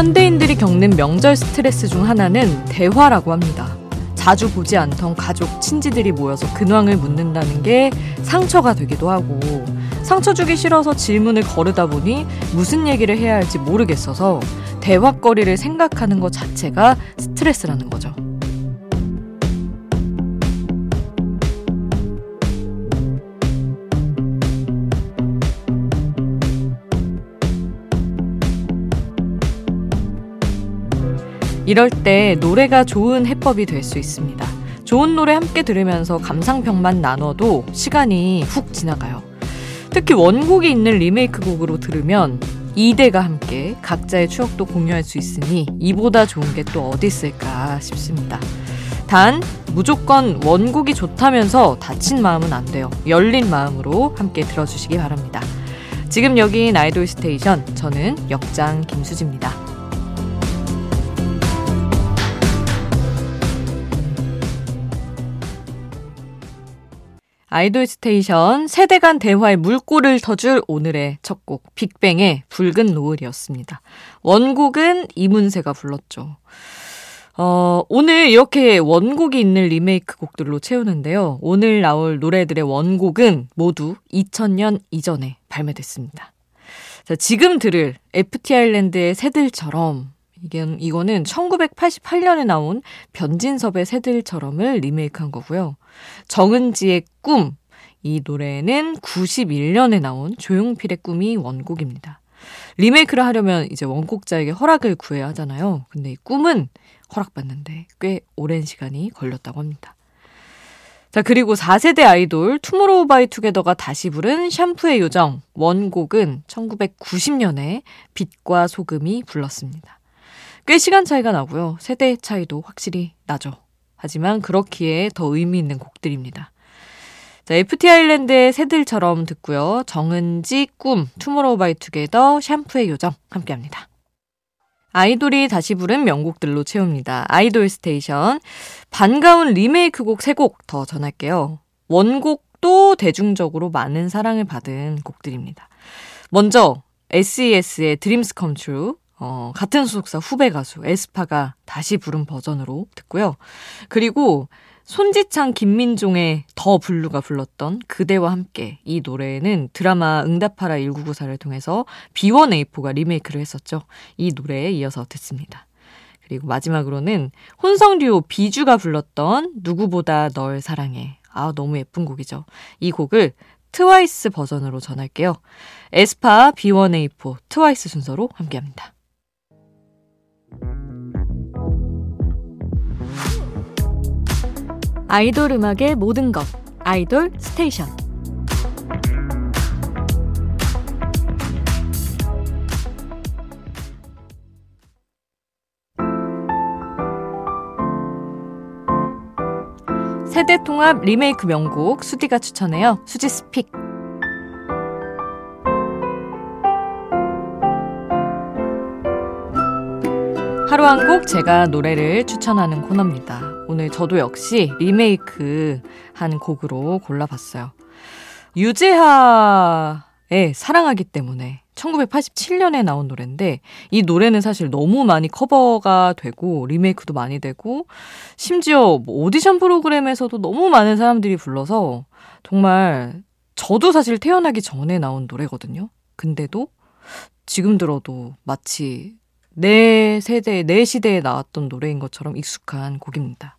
현대인들이 겪는 명절 스트레스 중 하나는 대화라고 합니다. 자주 보지 않던 가족, 친지들이 모여서 근황을 묻는다는 게 상처가 되기도 하고, 상처 주기 싫어서 질문을 거르다 보니 무슨 얘기를 해야 할지 모르겠어서 대화거리를 생각하는 것 자체가 스트레스라는 거죠. 이럴 때 노래가 좋은 해법이 될 수 있습니다. 좋은 노래 함께 들으면서 감상평만 나눠도 시간이 훅 지나가요. 특히 원곡이 있는 리메이크 곡으로 들으면 세대가 함께 각자의 추억도 공유할 수 있으니 이보다 좋은 게 또 어디 있을까 싶습니다. 단 무조건 원곡이 좋다면서 닫힌 마음은 안 돼요. 열린 마음으로 함께 들어주시기 바랍니다. 지금 여긴 아이돌 스테이션 저는 역장 김수지입니다. 아이돌 스테이션 세대 간 대화의 물꼬를 터줄 오늘의 첫 곡 빅뱅의 붉은 노을이었습니다. 원곡은 이문세가 불렀죠. 어, 오늘 이렇게 원곡이 있는 리메이크 곡들로 채우는데요. 오늘 나올 노래들의 원곡은 모두 2000년 이전에 발매됐습니다. 자, 지금 들을 FT 아일랜드의 새들처럼 이게, 이거는 1988년에 나온 변진섭의 새들처럼을 리메이크한 거고요. 정은지의 꿈. 이 노래는 91년에 나온 조용필의 꿈이 원곡입니다. 리메이크를 하려면 이제 원곡자에게 허락을 구해야 하잖아요. 근데 이 꿈은 허락받는데 꽤 오랜 시간이 걸렸다고 합니다. 자, 그리고 4세대 아이돌 투모로우 바이 투게더가 다시 부른 샴푸의 요정 원곡은 1990년에 빛과 소금이 불렀습니다. 꽤 시간 차이가 나고요. 세대 차이도 확실히 나죠. 하지만 그렇기에 더 의미 있는 곡들입니다. 자, FT 아일랜드의 새들처럼 듣고요. 정은지 꿈, 투모로우 바이 투게더, 샴푸의 요정 함께 합니다. 아이돌이 다시 부른 명곡들로 채웁니다. 아이돌 스테이션. 반가운 리메이크 곡 3곡 더 전할게요. 원곡도 대중적으로 많은 사랑을 받은 곡들입니다. 먼저 SES의 Dreams Come True, 어, 같은 소속사 후배 가수 에스파가 다시 부른 버전으로 듣고요. 그리고 손지창 김민종의 더 블루가 불렀던 그대와 함께 이 노래는 드라마 응답하라 1994를 통해서 B1A4가 리메이크를 했었죠. 이 노래에 이어서 듣습니다. 그리고 마지막으로는 혼성 듀오 비주가 불렀던 누구보다 널 사랑해. 아, 너무 예쁜 곡이죠. 이 곡을 트와이스 버전으로 전할게요. 에스파 B1A4 트와이스 순서로 함께 합니다. 아이돌 음악의 모든 것 아이돌 스테이션 세대 통합 리메이크 명곡 수디가 추천해요. 수지 스픽 하루 한 곡 제가 노래를 추천하는 코너입니다. 오늘 저도 역시 리메이크 한 곡으로 골라봤어요. 유재하의 사랑하기 때문에 1987년에 나온 노래인데 이 노래는 사실 너무 많이 커버가 되고 리메이크도 많이 되고 심지어 뭐 오디션 프로그램에서도 너무 많은 사람들이 불러서 정말 저도 사실 태어나기 전에 나온 노래거든요. 근데도 지금 들어도 마치 내 세대, 내 시대에 나왔던 노래인 것처럼 익숙한 곡입니다.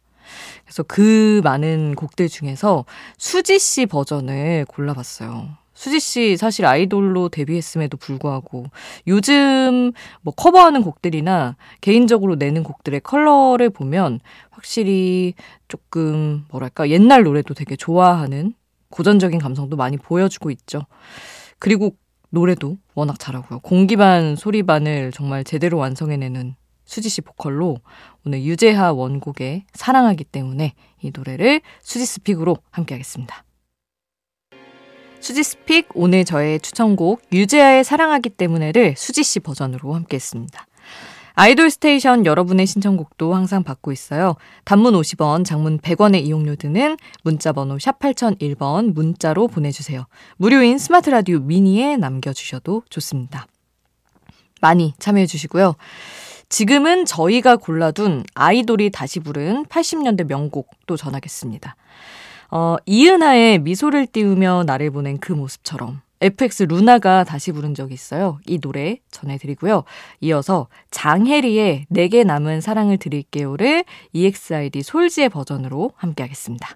그래서 그 많은 곡들 중에서 수지 씨 버전을 골라봤어요. 수지 씨 사실 아이돌로 데뷔했음에도 불구하고 요즘 뭐 커버하는 곡들이나 개인적으로 내는 곡들의 컬러를 보면 확실히 조금 뭐랄까 옛날 노래도 되게 좋아하는 고전적인 감성도 많이 보여주고 있죠. 그리고 노래도 워낙 잘하고요. 공기반 소리반을 정말 제대로 완성해내는 수지 씨 보컬로 오늘 유재하 원곡의 사랑하기 때문에 이 노래를 수지's pick으로 함께 하겠습니다. 수지's pick 오늘 저의 추천곡 유재하의 사랑하기 때문에를 수지 씨 버전으로 함께 했습니다. 아이돌 스테이션 여러분의 신청곡도 항상 받고 있어요. 단문 50원, 장문 100원의 이용료 드는 문자 번호 샵 8001번 문자로 보내주세요. 무료인 스마트 라디오 미니에 남겨주셔도 좋습니다. 많이 참여해 주시고요. 지금은 저희가 골라둔 아이돌이 다시 부른 80년대 명곡 또 전하겠습니다. 어, 이은하의 미소를 띄우며 나를 보낸 그 모습처럼 FX 루나가 다시 부른 적이 있어요. 이 노래 전해드리고요. 이어서 장혜리의 내게 남은 사랑을 드릴게요를 EXID 솔지의 버전으로 함께하겠습니다.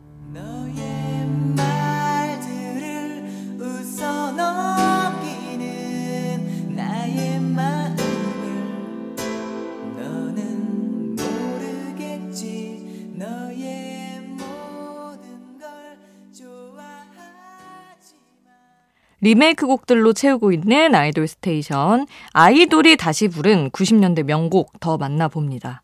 리메이크 곡들로 채우고 있는 아이돌 스테이션. 아이돌이 다시 부른 90년대 명곡 더 만나봅니다.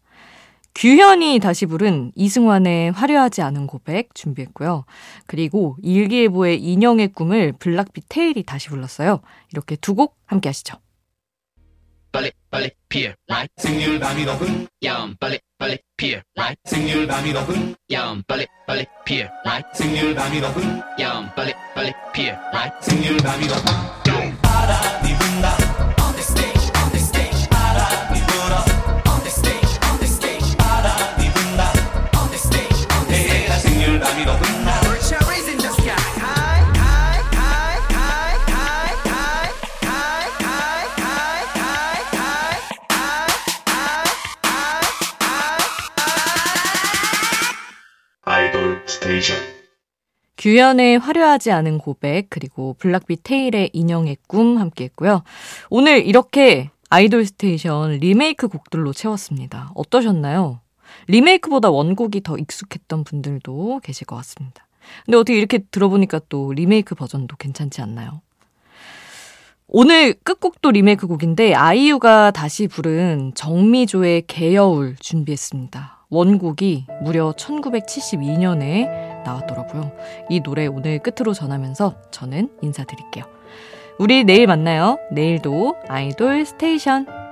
규현이 다시 부른 이승환의 화려하지 않은 고백 준비했고요. 그리고 일기예보의 인형의 꿈을 블락비 테일이 다시 불렀어요. 이렇게 두 곡 함께 하시죠. 빨리 빨리 피어 라이 생률 밤이 높은 야음 빨리 빨리 피어 라이 생률 밤이 높은 야음 빨리 빨리 피어 라이 생률 밤이 높은 야음 빨리 빨리 피어 라이 생률 밤이 높은 바람이 분다 규현의 화려하지 않은 고백 그리고 블락비 테일의 인형의 꿈 함께 했고요. 오늘 이렇게 아이돌 스테이션 리메이크 곡들로 채웠습니다. 어떠셨나요? 리메이크보다 원곡이 더 익숙했던 분들도 계실 것 같습니다. 근데 어떻게 이렇게 들어보니까 또 리메이크 버전도 괜찮지 않나요? 오늘 끝곡도 리메이크 곡인데 아이유가 다시 부른 정미조의 개여울 준비했습니다. 원곡이 무려 1972년에 나왔더라고요. 이 노래 오늘 끝으로 전하면서 저는 인사드릴게요. 우리 내일 만나요. 내일도 아이돌 스테이션.